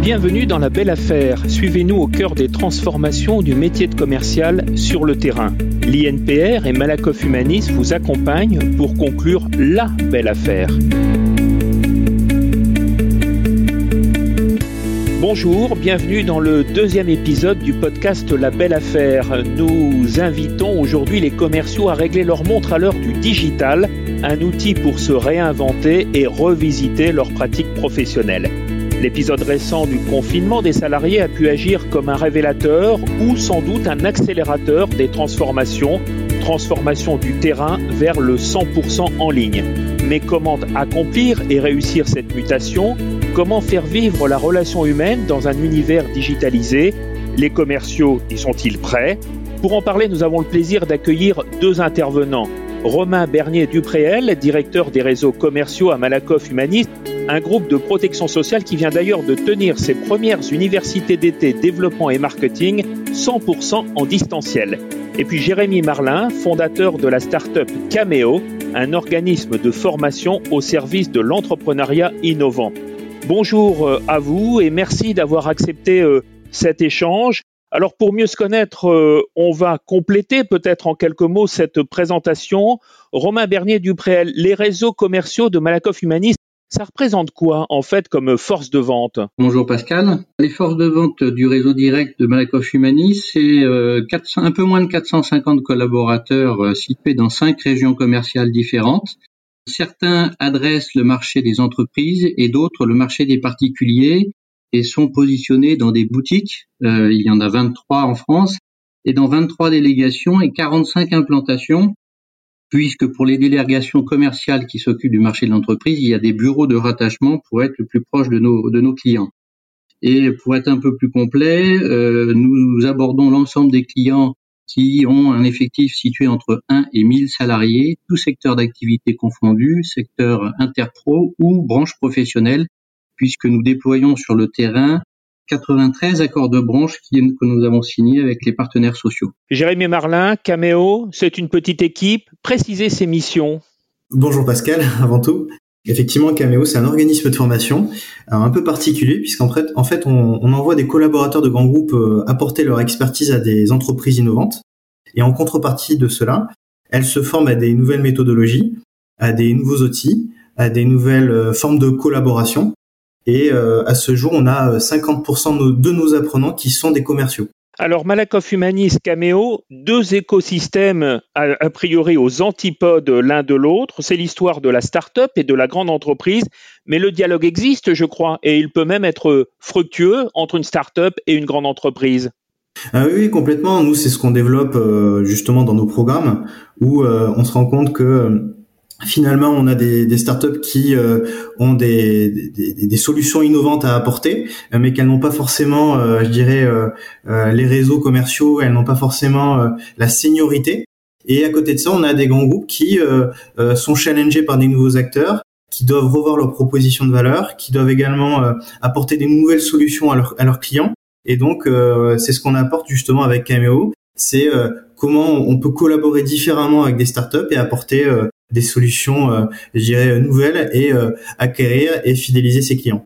Bienvenue dans la belle affaire. Suivez-nous au cœur des transformations du métier de commercial sur le terrain. L'INPR et Malakoff Humanis vous accompagnent pour conclure la belle affaire. Bonjour, bienvenue dans le deuxième épisode du podcast La Belle Affaire. Nous invitons aujourd'hui les commerciaux à régler leur montre à l'heure du digital, un outil pour se réinventer et revisiter leurs pratiques professionnelles. L'épisode récent du confinement des salariés a pu agir comme un révélateur ou sans doute un accélérateur des transformations, transformation du terrain vers le 100% en ligne. Mais comment accomplir et réussir cette mutation? Comment faire vivre la relation humaine dans un univers digitalisé? Les commerciaux y sont-ils prêts? Pour en parler, nous avons le plaisir d'accueillir deux intervenants. Romain Bernier-Dupréel, directeur des réseaux commerciaux à Malakoff Humaniste, un groupe de protection sociale qui vient d'ailleurs de tenir ses premières universités d'été développement et marketing 100% en distanciel. Et puis Jérémy Marlin, fondateur de la start-up Cameo, un organisme de formation au service de l'entrepreneuriat innovant. Bonjour euh, à vous et merci d'avoir accepté euh, cet échange. Alors pour mieux se connaître, euh, on va compléter peut-être en quelques mots cette présentation. Romain Bernier-Dupréel, les réseaux commerciaux de Malakoff Humaniste ça représente quoi en fait comme force de vente? Bonjour Pascal. Les forces de vente du réseau direct de Malakoff Humanis, c'est euh, un peu moins de 450 collaborateurs euh, situés dans cinq régions commerciales différentes. Certains adressent le marché des entreprises et d'autres le marché des particuliers et sont positionnés dans des boutiques. Euh, il y en a 23 en France et dans 23 délégations et 45 implantations puisque pour les délégations commerciales qui s'occupent du marché de l'entreprise, il y a des bureaux de rattachement pour être le plus proche de nos, clients. Et pour être un peu plus complet, euh, nous abordons l'ensemble des clients qui ont un effectif situé entre 1 et 1000 salariés, tout secteur d'activité confondu, secteur interpro ou branche professionnelle, puisque nous déployons sur le terrain 93 accords de branche que nous avons signés avec les partenaires sociaux. Jérémy Marlin, Cameo, c'est une petite équipe. Précisez ses missions. Bonjour Pascal, avant tout. Effectivement, Cameo, c'est un organisme de formation euh, un peu particulier puisqu'en fait, en fait on, envoie des collaborateurs de grands groupes euh, apporter leur expertise à des entreprises innovantes. Et en contrepartie de cela, elles se forment à des nouvelles méthodologies, à des nouveaux outils, à des nouvelles euh, formes de collaboration et euh, à ce jour, on a 50% euh, de nos apprenants qui sont des commerciaux. Alors Malakoff Humanis, Cameo, deux écosystèmes a, priori aux antipodes l'un de l'autre. C'est l'histoire de la start-up et de la grande entreprise, mais le dialogue existe, je crois, et il peut même être fructueux entre une start-up et une grande entreprise. Ah oui, complètement. Nous, c'est ce qu'on développe euh, justement dans nos programmes, où on se rend compte que finalement on a des, des startups qui euh, ont des, des, des, solutions innovantes à apporter euh, mais qu'elles n'ont pas forcément euh, je dirais les réseaux commerciaux elles n'ont pas forcément la seniorité. Et à côté de ça on a des grands groupes qui sont challengés par des nouveaux acteurs qui doivent revoir leurs propositions de valeur qui doivent également apporter des nouvelles solutions à, à leurs clients. Et donc c'est ce qu'on apporte justement avec Cameo c'est comment on peut collaborer différemment avec des startups et apporter des solutions, euh, je dirais, nouvelles et euh, acquérir et fidéliser ses clients.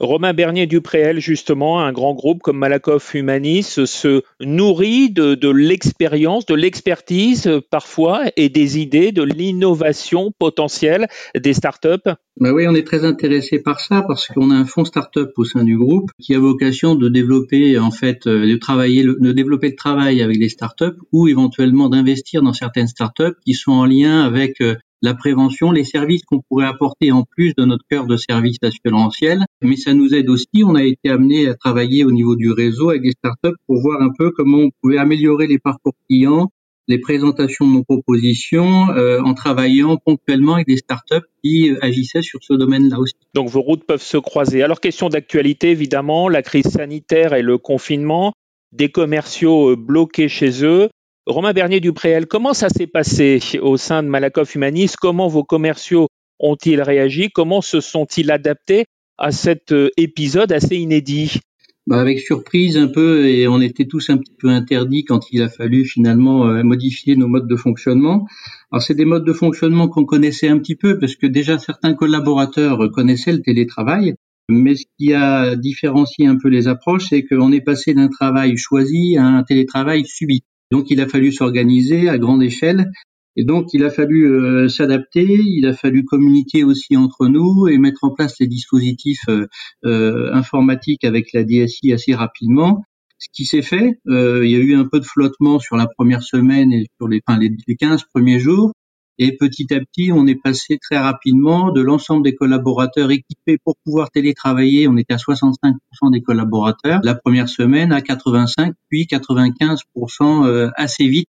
Romain Bernier-Dupréel, justement, un grand groupe comme Malakoff Humanis, se nourrit de, l'expérience, de l'expertise euh, parfois et des idées, de l'innovation potentielle des startups bah oui, on est très intéressé par ça parce qu'on a un fonds start-up au sein du groupe qui a vocation de développer en fait de travailler de développer le travail avec les startups ou éventuellement d'investir dans certaines startups qui sont en lien avec la prévention, les services qu'on pourrait apporter en plus de notre cœur de service assurantiel. Mais ça nous aide aussi. On a été amené à travailler au niveau du réseau avec des startups pour voir un peu comment on pouvait améliorer les parcours clients, les présentations de nos propositions euh, en travaillant ponctuellement avec des startups qui agissaient sur ce domaine-là aussi. Donc vos routes peuvent se croiser. Alors question d'actualité évidemment, la crise sanitaire et le confinement, des commerciaux euh, bloqués chez eux. Romain Bernier-Dupréel, comment ça s'est passé au sein de Malakoff Humanis Comment vos commerciaux ont-ils réagi? Comment se sont-ils adaptés à cet euh, épisode assez inédit? Bah avec surprise un peu et on était tous un petit peu interdits quand il a fallu finalement euh, modifier nos modes de fonctionnement. Alors c'est des modes de fonctionnement qu'on connaissait un petit peu parce que déjà certains collaborateurs connaissaient le télétravail, mais ce qui a différencié un peu les approches, c'est qu'on est passé d'un travail choisi à un télétravail subi. Donc il a fallu s'organiser à grande échelle et donc, il a fallu euh, s'adapter, il a fallu communiquer aussi entre nous et mettre en place les dispositifs euh, euh, informatiques avec la DSI assez rapidement. Ce qui s'est fait, il y a eu un peu de flottement sur la première semaine et sur les, enfin, les, les 15 premiers jours. Et petit à petit, on est passé très rapidement de l'ensemble des collaborateurs équipés pour pouvoir télétravailler. On était à 65% des collaborateurs la première semaine, à 85, puis 95% assez vite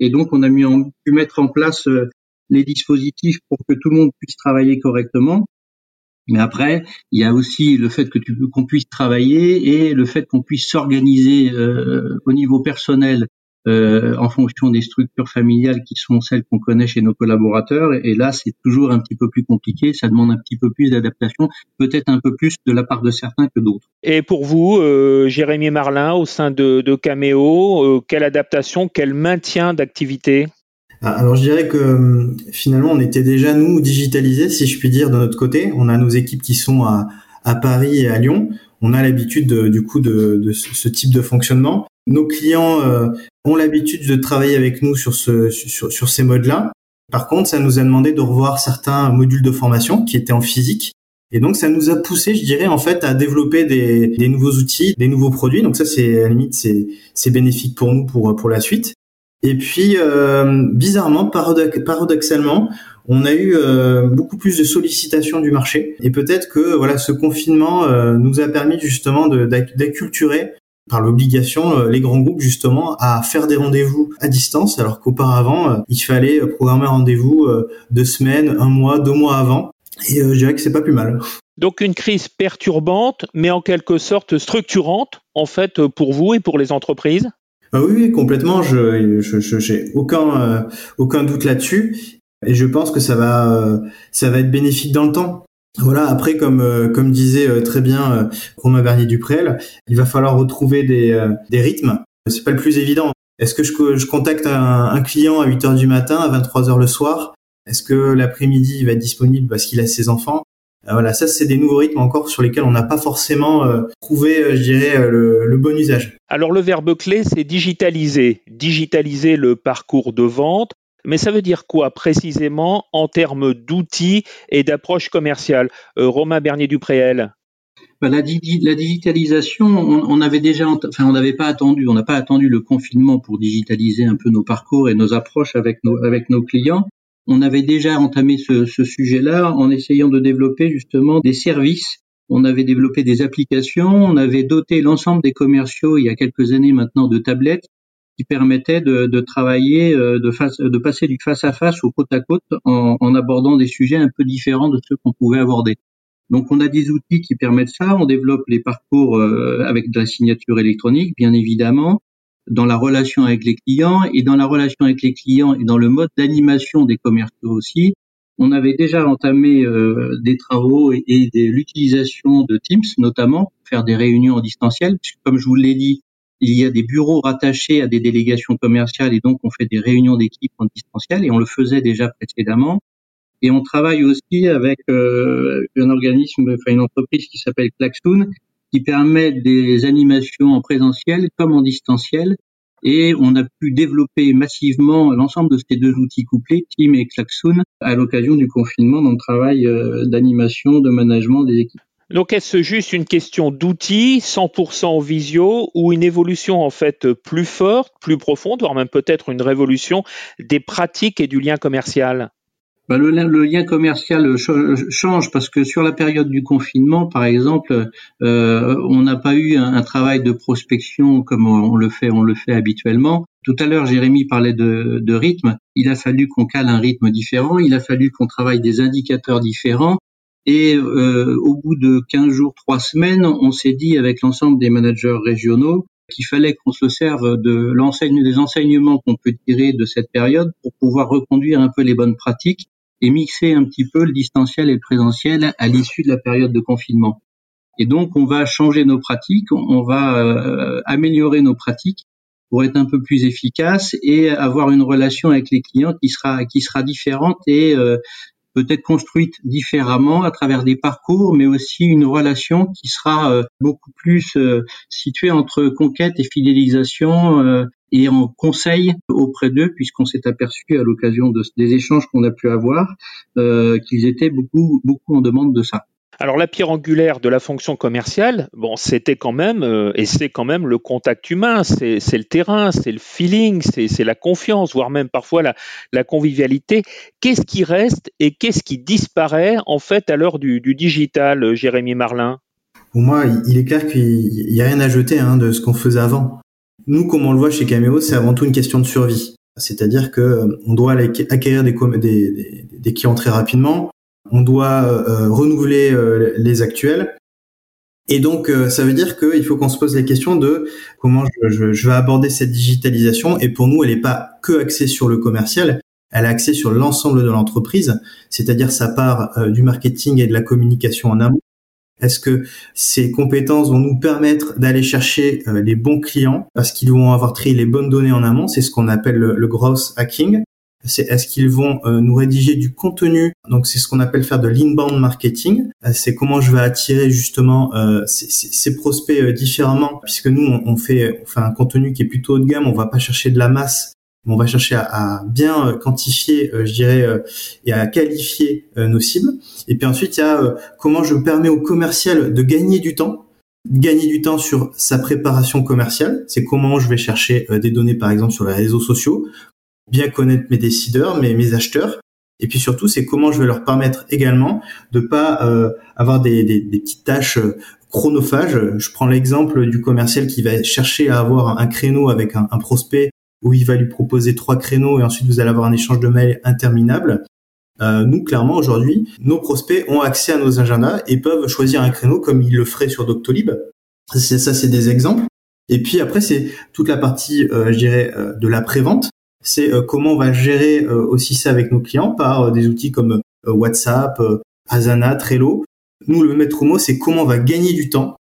et donc, on a pu mettre en place euh, les dispositifs pour que tout le monde puisse travailler correctement. Mais après, il y a aussi le fait que tu qu'on puisse travailler et le fait qu'on puisse s'organiser euh, au niveau personnel euh, en fonction des structures familiales qui sont celles qu'on connaît chez nos collaborateurs. Et là, c'est toujours un petit peu plus compliqué. Ça demande un petit peu plus d'adaptation, peut-être un peu plus de la part de certains que d'autres. Et pour vous, euh, Jérémy Marlin, au sein de, de Cameo, euh, quelle adaptation, quel maintien d'activité? Ah, alors je dirais que finalement on était déjà nous digitalisés si je puis dire de notre côté. On a nos équipes qui sont à, à Paris et à Lyon. On a l'habitude du coup de, de, ce type de fonctionnement. Nos clients euh, ont l'habitude de travailler avec nous sur, ce, sur, sur ces modes-là. Par contre, ça nous a demandé de revoir certains modules de formation qui étaient en physique. Et donc, ça nous a poussé, je dirais, en fait, à développer des, des nouveaux outils, des nouveaux produits. Donc ça, c'est à la limite, c'est, c'est bénéfique pour nous pour pour la suite. Et puis, euh, bizarrement, paradoxalement, on a eu euh, beaucoup plus de sollicitations du marché. Et peut-être que voilà, ce confinement euh, nous a permis justement d'acculturer par l'obligation euh, les grands groupes justement à faire des rendez-vous à distance alors qu'auparavant il fallait programmer un rendez-vous deux semaines, un mois, deux mois avant et je dirais que c'est pas plus mal. Donc une crise perturbante mais en quelque sorte structurante en fait pour vous et pour les entreprises? Ah oui, complètement. Je, je, j'ai aucun, aucun doute là-dessus, et je pense que ça va, ça va être bénéfique dans le temps. Voilà. Après, comme euh, comme disait euh, très bien euh, Romain Bernier Duprel, il va falloir retrouver des des rythmes. C'est pas le plus évident. Est-ce que je, je contacte un, client à 8 heures du matin, à 23 heures le soir? Est-ce que l'après-midi il va être disponible parce qu'il a ses enfants? Voilà, ça c'est des nouveaux rythmes encore sur lesquels on n'a pas forcément trouvé, je dirais, le, le bon usage. Alors le verbe clé, c'est digitaliser. Digitaliser le parcours de vente, mais ça veut dire quoi précisément en termes d'outils et d'approche commerciale euh, Romain Bernier-Dupréel bah, la, digitalisation, on, n'avait pas attendu, n'a pas attendu le confinement pour digitaliser un peu nos parcours et nos approches avec nos, clients. On avait déjà entamé ce sujet-là en essayant de développer justement des services. On avait développé des applications, on avait doté l'ensemble des commerciaux il y a quelques années maintenant de tablettes qui permettait de, de travailler, euh, de, face, de passer du face à face au côte à côte en, en abordant des sujets un peu différents de ceux qu'on pouvait aborder. Donc on a des outils qui permettent ça, on développe les parcours euh, avec de la signature électronique, bien évidemment, dans la relation avec les clients et dans la relation avec les clients et dans le mode d'animation des commerciaux aussi. On avait déjà entamé euh, des travaux et, et l'utilisation de Teams notamment pour faire des réunions en distanciel, puisque comme je vous l'ai dit, il y a des bureaux rattachés à des délégations commerciales et donc on fait des réunions d'équipe en distanciel et on le faisait déjà précédemment. Et on travaille aussi avec euh, un organisme, enfin une entreprise qui s'appelle Klaxoon, qui permet des animations en présentiel comme en distanciel. Et on a pu développer massivement l'ensemble de ces deux outils couplés, Team et Klaxoon, à l'occasion du confinement dans le travail euh, d'animation, de management des équipes. Donc est-ce juste une question d'outils, 100% visio, ou une évolution en fait plus forte, plus profonde, voire même peut-être une révolution des pratiques et du lien commercial? Bah, le, lien commercial change parce que sur la période du confinement, par exemple, euh, on n'a pas eu un, travail de prospection comme on le fait, on le fait habituellement. Tout à l'heure, Jérémy parlait de, de rythme. Il a fallu qu'on cale un rythme différent. Il a fallu qu'on travaille des indicateurs différents. Et euh, au bout de 15 jours, 3 semaines, on s'est dit avec l'ensemble des managers régionaux qu'il fallait qu'on se serve de l'enseigne, des enseignements qu'on peut tirer de cette période pour pouvoir reconduire un peu les bonnes pratiques et mixer un petit peu le distanciel et le présentiel à l'issue de la période de confinement. Et donc, on va changer nos pratiques, on va euh, améliorer nos pratiques pour être un peu plus efficace et avoir une relation avec les clients qui sera qui sera différente et euh, peut-être construite différemment à travers des parcours, mais aussi une relation qui sera euh, beaucoup plus située entre conquête et fidélisation et en conseil auprès d'eux, puisqu'on s'est aperçu à l'occasion des échanges qu'on a pu avoir qu'ils étaient beaucoup beaucoup en demande de ça. Alors la pierre angulaire de la fonction commerciale, bon, c'était quand même euh, et c'est quand même le contact humain, c'est le terrain, c'est le feeling, c'est la confiance, voire même parfois la, la convivialité. Qu'est-ce qui reste et qu'est-ce qui disparaît en fait à l'heure du, du, digital, euh, Jérémy Marlin? Pour moi, il est clair qu'il n'y a rien à jeter hein, de ce qu'on faisait avant. Nous, comme on le voit chez Cameo, c'est avant tout une question de survie. C'est-à-dire que euh, on doit acquérir des, des, des clients très rapidement on doit euh, renouveler euh, les actuels. Et donc, euh, ça veut dire qu'il faut qu'on se pose la question de comment je, vais aborder cette digitalisation. Et pour nous, elle n'est pas que axée sur le commercial, elle est axée sur l'ensemble de l'entreprise, c'est-à-dire ça part du marketing et de la communication en amont. Est-ce que ces compétences vont nous permettre d'aller chercher les bons clients parce qu'ils vont avoir trié les bonnes données en amont? C'est ce qu'on appelle le, growth hacking c'est est-ce qu'ils vont euh, nous rédiger du contenu. Donc c'est ce qu'on appelle faire de l'inbound marketing. Euh, c'est comment je vais attirer justement euh, ces, prospects différemment. Puisque nous on, fait un contenu qui est plutôt haut de gamme. On va pas chercher de la masse. On va chercher à, bien quantifier, je dirais, et à qualifier nos cibles. Et puis ensuite, il y a comment je permets au commercial de gagner du temps, gagner du temps sur sa préparation commerciale. C'est comment je vais chercher des données, par exemple, sur les réseaux sociaux bien connaître mes décideurs, mes, acheteurs. Et puis surtout, c'est comment je vais leur permettre également de pas euh, avoir des, petites tâches euh, chronophages. Je prends l'exemple du commercial qui va chercher à avoir un créneau avec un, prospect où il va lui proposer trois créneaux et ensuite vous allez avoir un échange de mails interminable. Euh, nous, clairement, aujourd'hui, nos prospects ont accès à nos agendas et peuvent choisir un créneau comme ils le feraient sur Doctolib. Ça, c'est des exemples. Et puis après, c'est toute la partie, euh, je dirais, de la prévente c'est euh, comment on va gérer euh, aussi ça avec nos clients par euh, des outils comme WhatsApp, Asana, Trello. Nous, le maître mot, c'est comment on va gagner du temps.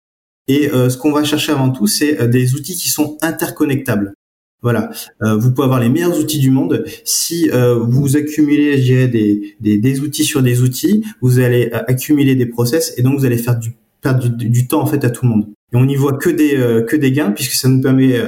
Et ce qu'on va chercher avant tout, c'est des outils qui sont interconnectables. Voilà, vous pouvez avoir les meilleurs outils du monde. Si vous accumulez, je dirais, des, des, outils sur des outils, vous allez accumuler des process et donc vous allez faire du, perdre du, temps en fait à tout le monde. Et on n'y voit que des gains puisque ça nous permet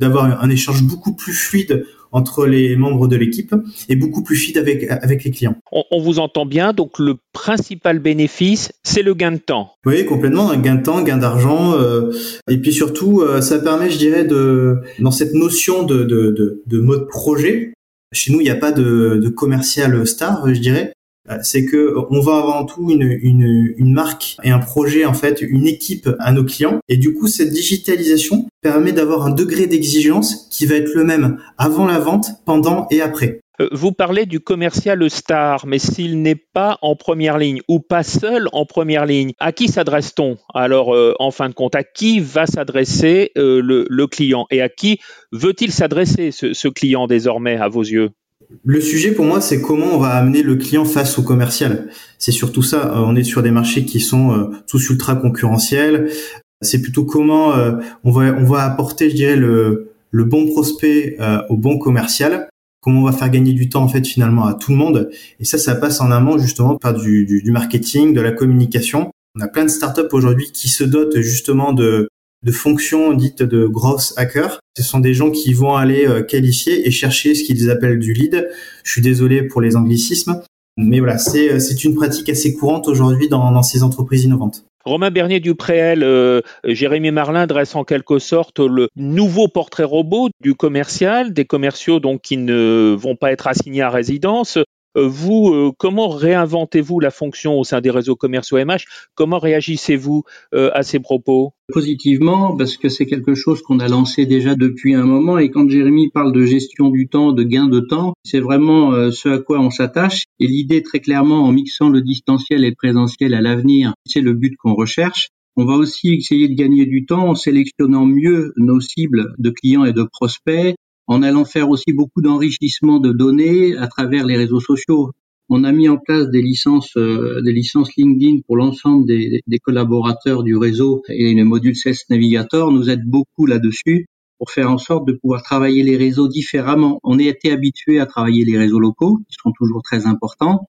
d'avoir un échange beaucoup plus fluide entre les membres de l'équipe et beaucoup plus fit avec, avec les clients. On, vous entend bien, donc le principal bénéfice, c'est le gain de temps. Oui, complètement, un gain de temps, gain d'argent, euh, et puis surtout, euh, ça permet, je dirais, de dans cette notion de, de, de, de mode projet. Chez nous, il n'y a pas de, de commercial star, je dirais. Euh, c'est que on va avant tout une, marque et un projet en fait, une équipe à nos clients. Et du coup, cette digitalisation permet d'avoir un degré d'exigence qui va être le même avant la vente, pendant et après. Euh, vous parlez du commercial star, mais s'il n'est pas en première ligne ou pas seul en première ligne, à qui s'adresse-t-on? Alors, euh, en fin de compte, à qui va s'adresser le, client? Et à qui veut-il s'adresser ce client désormais à vos yeux? Le sujet pour moi, c'est comment on va amener le client face au commercial. C'est surtout ça. Euh, on est sur des marchés qui sont euh, tous ultra concurrentiels. C'est plutôt comment euh, on va on va apporter, je dirais, le, le bon prospect au bon commercial. Comment on va faire gagner du temps en fait finalement à tout le monde. Et ça, ça passe en amont justement par du, du, du marketing, de la communication. On a plein de startups aujourd'hui qui se dotent justement de de fonctions dites de growth hacker. Ce sont des gens qui vont aller euh, qualifier et chercher ce qu'ils appellent du lead. Je suis désolé pour les anglicismes, mais voilà, c'est euh, c'est une pratique assez courante aujourd'hui dans, dans ces entreprises innovantes. Romain Bernier du Préel, euh, Jérémy Marlin dresse en quelque sorte le nouveau portrait robot du commercial, des commerciaux donc qui ne vont pas être assignés à résidence. Euh, vous, euh, comment réinventez-vous la fonction au sein des réseaux commerciaux MH Comment réagissez-vous euh, à ces propos? Positivement, parce que c'est quelque chose qu'on a lancé déjà depuis un moment. Et quand Jérémy parle de gestion du temps, de gain de temps, c'est vraiment ce à quoi on s'attache. Et l'idée, très clairement, en mixant le distanciel et le présentiel à l'avenir, c'est le but qu'on recherche. On va aussi essayer de gagner du temps en sélectionnant mieux nos cibles de clients et de prospects, en allant faire aussi beaucoup d'enrichissement de données à travers les réseaux sociaux. On a mis en place des licences, euh, LinkedIn pour l'ensemble des, collaborateurs du réseau et le module CES Navigator nous aide beaucoup là-dessus pour faire en sorte de pouvoir travailler les réseaux différemment. On est été habitué à travailler les réseaux locaux, qui sont toujours très importants,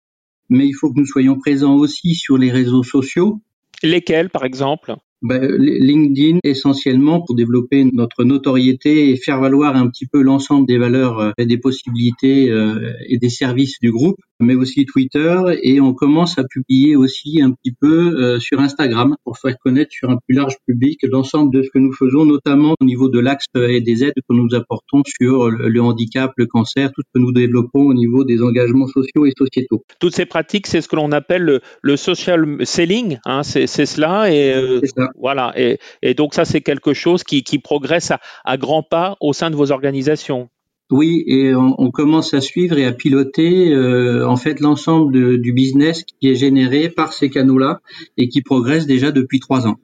mais il faut que nous soyons présents aussi sur les réseaux sociaux. Lesquels, par exemple? Ben, LinkedIn essentiellement pour développer notre notoriété et faire valoir un petit peu l'ensemble des valeurs euh, et des possibilités euh, et des services du groupe, mais aussi Twitter et on commence à publier aussi un petit peu euh, sur Instagram pour faire connaître sur un plus large public l'ensemble de ce que nous faisons, notamment au niveau de l'axe et des aides que nous apportons sur le handicap, le cancer, tout ce que nous développons au niveau des engagements sociaux et sociétaux. Toutes ces pratiques, c'est ce que l'on appelle le, social selling, hein, c'est cela et ça. Voilà, et, donc ça c'est quelque chose qui, progresse à, grands pas au sein de vos organisations. Oui, et on, commence à suivre et à piloter euh, en fait l'ensemble du business qui est généré par ces canaux-là et qui progresse déjà depuis trois ans.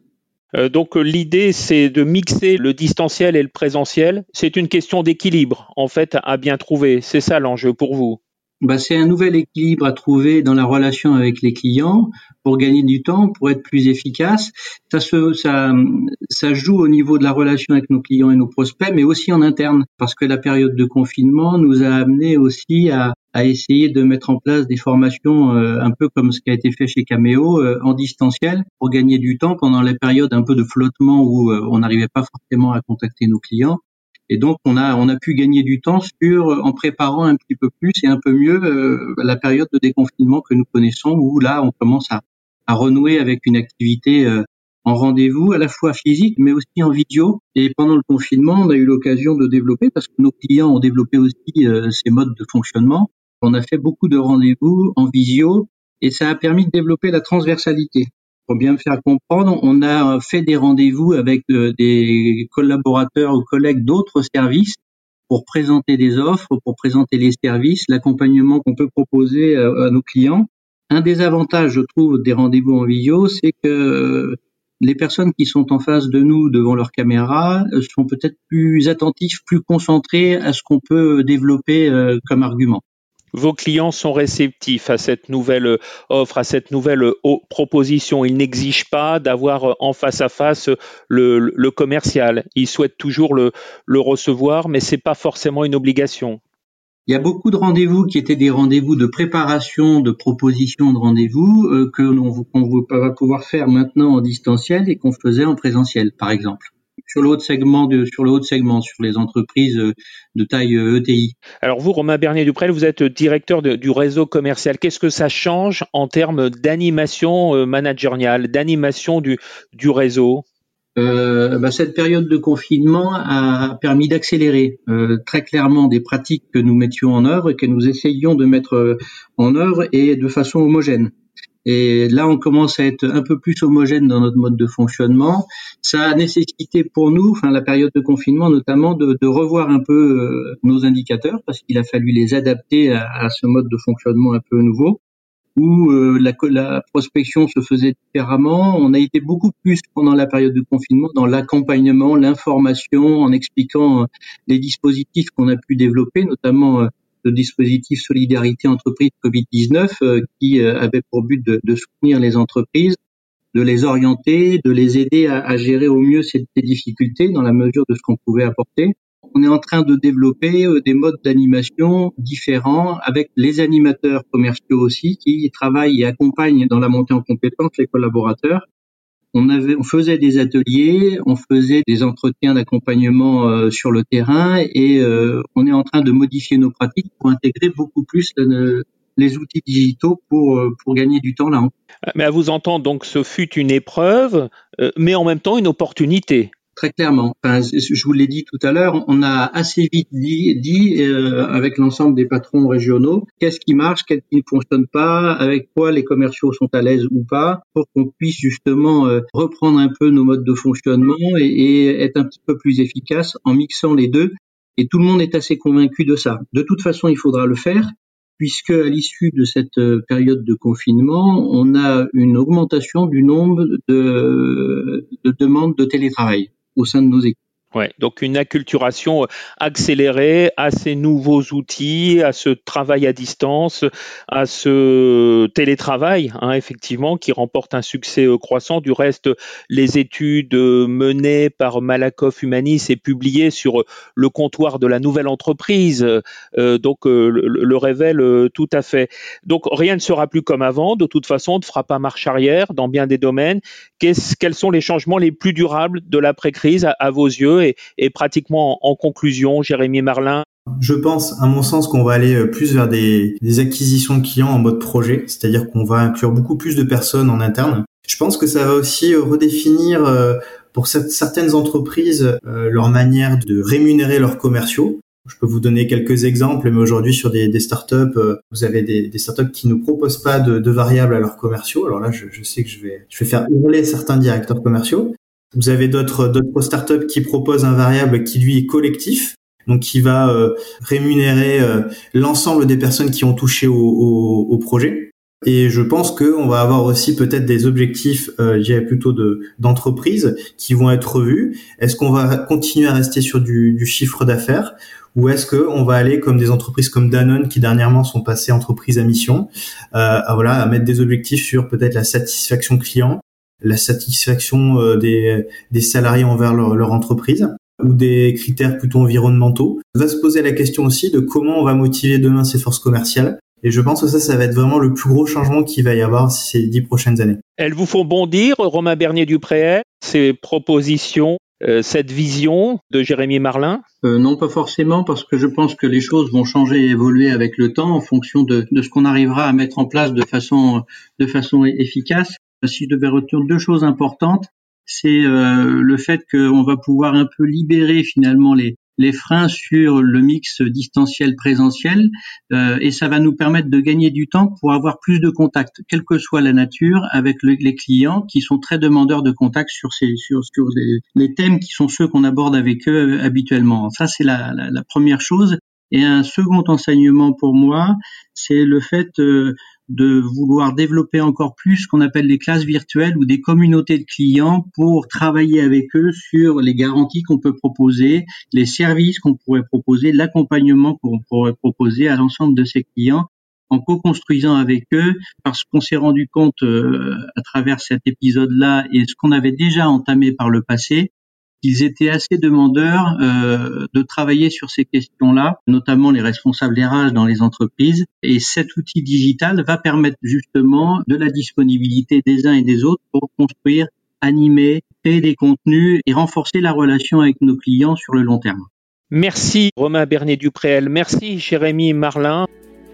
Euh, donc l'idée c'est de mixer le distanciel et le présentiel. C'est une question d'équilibre en fait à bien trouver. C'est ça l'enjeu pour vous bah, c'est un nouvel équilibre à trouver dans la relation avec les clients pour gagner du temps, pour être plus efficace. Ça, se, ça, ça joue au niveau de la relation avec nos clients et nos prospects, mais aussi en interne, parce que la période de confinement nous a amené aussi à, à essayer de mettre en place des formations euh, un peu comme ce qui a été fait chez Cameo euh, en distanciel pour gagner du temps pendant la période un peu de flottement où euh, on n'arrivait pas forcément à contacter nos clients et donc on a on a pu gagner du temps sur en préparant un petit peu plus et un peu mieux euh, la période de déconfinement que nous connaissons où là on commence à, à renouer avec une activité euh, en rendez-vous à la fois physique mais aussi en vidéo. Et pendant le confinement, on a eu l'occasion de développer parce que nos clients ont développé aussi euh, ces modes de fonctionnement. On a fait beaucoup de rendez-vous en visio et ça a permis de développer la transversalité. Pour bien me faire comprendre, on a fait des rendez-vous avec euh, des collaborateurs ou collègues d'autres services pour présenter des offres, pour présenter les services, l'accompagnement qu'on peut proposer euh, à nos clients. Un des avantages, je trouve, des rendez-vous en visio, c'est que les personnes qui sont en face de nous devant leur caméra sont peut-être plus attentifs, plus concentrés à ce qu'on peut développer euh, comme argument vos clients sont réceptifs à cette nouvelle euh, offre, à cette nouvelle euh, proposition. Ils n'exigent pas d'avoir euh, en face à face le, commercial. Ils souhaitent toujours le, recevoir, mais ce n'est pas forcément une obligation. Il y a beaucoup de rendez-vous qui étaient des rendez-vous de préparation, de proposition de rendez-vous que l'on va pouvoir faire maintenant en distanciel et qu'on faisait en présentiel, par exemple sur le haut segment de, sur le haut segment sur les entreprises euh, de taille ETI. Euh, e Alors vous, Romain Bernier Duprel, vous êtes directeur du réseau commercial. Qu'est-ce que ça change en termes d'animation euh, managériale, d'animation du, du réseau? Bah, cette période de confinement a permis d'accélérer très clairement des pratiques que nous mettions en œuvre et que nous essayions de mettre en œuvre et de façon homogène. Et là, on commence à être un peu plus homogène dans notre mode de fonctionnement. Ça a nécessité pour nous, enfin la période de confinement notamment, de, de revoir un peu euh, nos indicateurs parce qu'il a fallu les adapter à, à, ce mode de fonctionnement un peu nouveau où euh, la, la, prospection se faisait différemment. On a été beaucoup plus pendant la période de confinement dans l'accompagnement, l'information, en expliquant euh, les dispositifs qu'on a pu développer, notamment le dispositif Solidarité Entreprise Covid-19 euh, qui euh, avait pour but de, de, soutenir les entreprises, de les orienter, de les aider à, à gérer au mieux ces, ces, difficultés dans la mesure de ce qu'on pouvait apporter. On est en train de développer euh, des modes d'animation différents avec les animateurs commerciaux aussi qui travaillent et accompagnent dans la montée en compétence les collaborateurs on, avait, on faisait des ateliers, on faisait des entretiens d'accompagnement euh, sur le terrain et euh, on est en train de modifier nos pratiques pour intégrer beaucoup plus les outils digitaux pour, euh, pour gagner du temps là. Mais à vous entendre, donc ce fut une épreuve, mais en même temps une opportunité très clairement. Enfin, je vous l'ai dit tout à l'heure, on a assez vite dit, euh, avec l'ensemble des patrons régionaux, qu'est-ce qui marche, qu'est-ce qui ne fonctionne pas, avec quoi les commerciaux sont à l'aise ou pas, pour qu'on puisse justement euh, reprendre un peu nos modes de fonctionnement et, et être un petit peu plus efficace en mixant les deux. Et tout le monde est assez convaincu de ça. De toute façon, il faudra le faire puisque à l'issue de cette euh, période de confinement, on a une augmentation du nombre de, de demandes de télétravail au sein de nos équipes. Ouais, donc une acculturation accélérée à ces nouveaux outils, à ce travail à distance, à ce télétravail, hein, effectivement, qui remporte un succès euh, croissant. Du reste, les études euh, menées par Malakoff Humanis et publiées sur le comptoir de la nouvelle entreprise, euh, donc le, le, révèlent tout à fait. Donc rien ne sera plus comme avant. De toute façon, on ne fera pas marche arrière dans bien des domaines. quels sont les changements les plus durables de l'après-crise à vos yeux et, pratiquement en, conclusion, Jérémy Marlin, je pense, à mon sens, qu'on va aller euh, plus vers des, acquisitions de clients en mode projet, c'est-à-dire qu'on va inclure beaucoup plus de personnes en interne. Je pense que ça va aussi euh, redéfinir euh, pour certaines entreprises leur manière de rémunérer leurs commerciaux. Je peux vous donner quelques exemples, mais aujourd'hui sur des, startups, vous avez des, startups qui ne proposent pas de, variables à leurs commerciaux. Alors là, je, je, sais que je vais, je vais faire hurler certains directeurs commerciaux. Vous avez d'autres d'autres startups qui proposent un variable qui lui est collectif, donc qui va euh, rémunérer euh, l'ensemble des personnes qui ont touché au, au, au projet. Et je pense qu'on va avoir aussi peut-être des objectifs, euh, je plutôt de d'entreprise, qui vont être revus. Est-ce qu'on va continuer à rester sur du, du chiffre d'affaires ou est-ce qu'on va aller comme des entreprises comme Danone qui dernièrement sont passées entreprises à mission, euh, voilà, à mettre des objectifs sur peut-être la satisfaction client, la satisfaction euh, des, des salariés envers leur, leur entreprise ou des critères plutôt environnementaux. On va se poser la question aussi de comment on va motiver demain ces forces commerciales. Et je pense que ça, ça va être vraiment le plus gros changement qu'il va y avoir ces dix prochaines années. Elles vous font bondir, Romain Bernier-Dupré, ces propositions, euh, cette vision de Jérémy Marlin? Euh, Non, pas forcément, parce que je pense que les choses vont changer et évoluer avec le temps en fonction de, de ce qu'on arrivera à mettre en place de façon, de façon efficace si je devais retenir deux choses importantes, c'est euh, le fait qu'on va pouvoir un peu libérer finalement les, les freins sur le mix distanciel présentiel euh, et ça va nous permettre de gagner du temps pour avoir plus de contacts, quelle que soit la nature, avec les clients qui sont très demandeurs de contacts sur ces sur, sur les, thèmes qui sont ceux qu'on aborde avec eux habituellement. Ça c'est la, la, la, première chose. Et un second enseignement pour moi, c'est le fait euh, de vouloir développer encore plus ce qu'on appelle les classes virtuelles ou des communautés de clients pour travailler avec eux sur les garanties qu'on peut proposer, les services qu'on pourrait proposer, l'accompagnement qu'on pourrait proposer à l'ensemble de ces clients en co-construisant avec eux, parce qu'on s'est rendu compte euh, à travers cet épisode-là et ce qu'on avait déjà entamé par le passé, ils étaient assez demandeurs euh, de travailler sur ces questions-là, notamment les responsables RH dans les entreprises. Et cet outil digital va permettre justement de la disponibilité des uns et des autres pour construire, animer, créer des contenus et renforcer la relation avec nos clients sur le long terme. Merci Romain Bernier-Dupréel, merci Jérémy Marlin.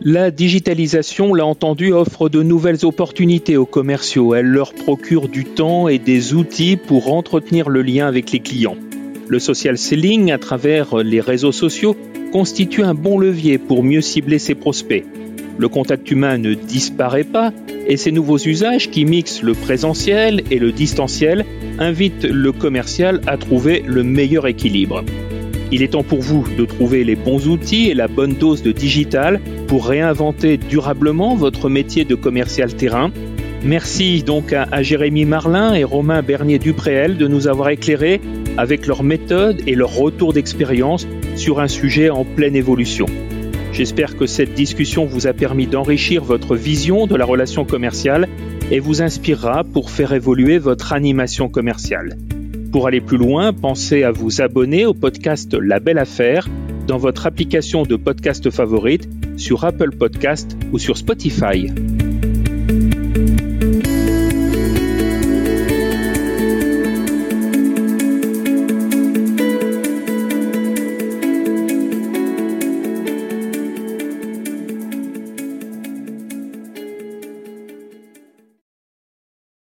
La digitalisation, l'a entendu, offre de nouvelles opportunités aux commerciaux. Elle leur procure du temps et des outils pour entretenir le lien avec les clients. Le social selling, à travers les réseaux sociaux, constitue un bon levier pour mieux cibler ses prospects. Le contact humain ne disparaît pas et ces nouveaux usages qui mixent le présentiel et le distanciel invitent le commercial à trouver le meilleur équilibre. Il est temps pour vous de trouver les bons outils et la bonne dose de digital pour réinventer durablement votre métier de commercial terrain. Merci donc à, Jérémy Marlin et Romain Bernier-Dupréel de nous avoir éclairés avec leurs méthodes et leur retour d'expérience sur un sujet en pleine évolution. J'espère que cette discussion vous a permis d'enrichir votre vision de la relation commerciale et vous inspirera pour faire évoluer votre animation commerciale. Pour aller plus loin, pensez à vous abonner au podcast La Belle Affaire dans votre application de podcast favorite sur Apple Podcast ou sur Spotify.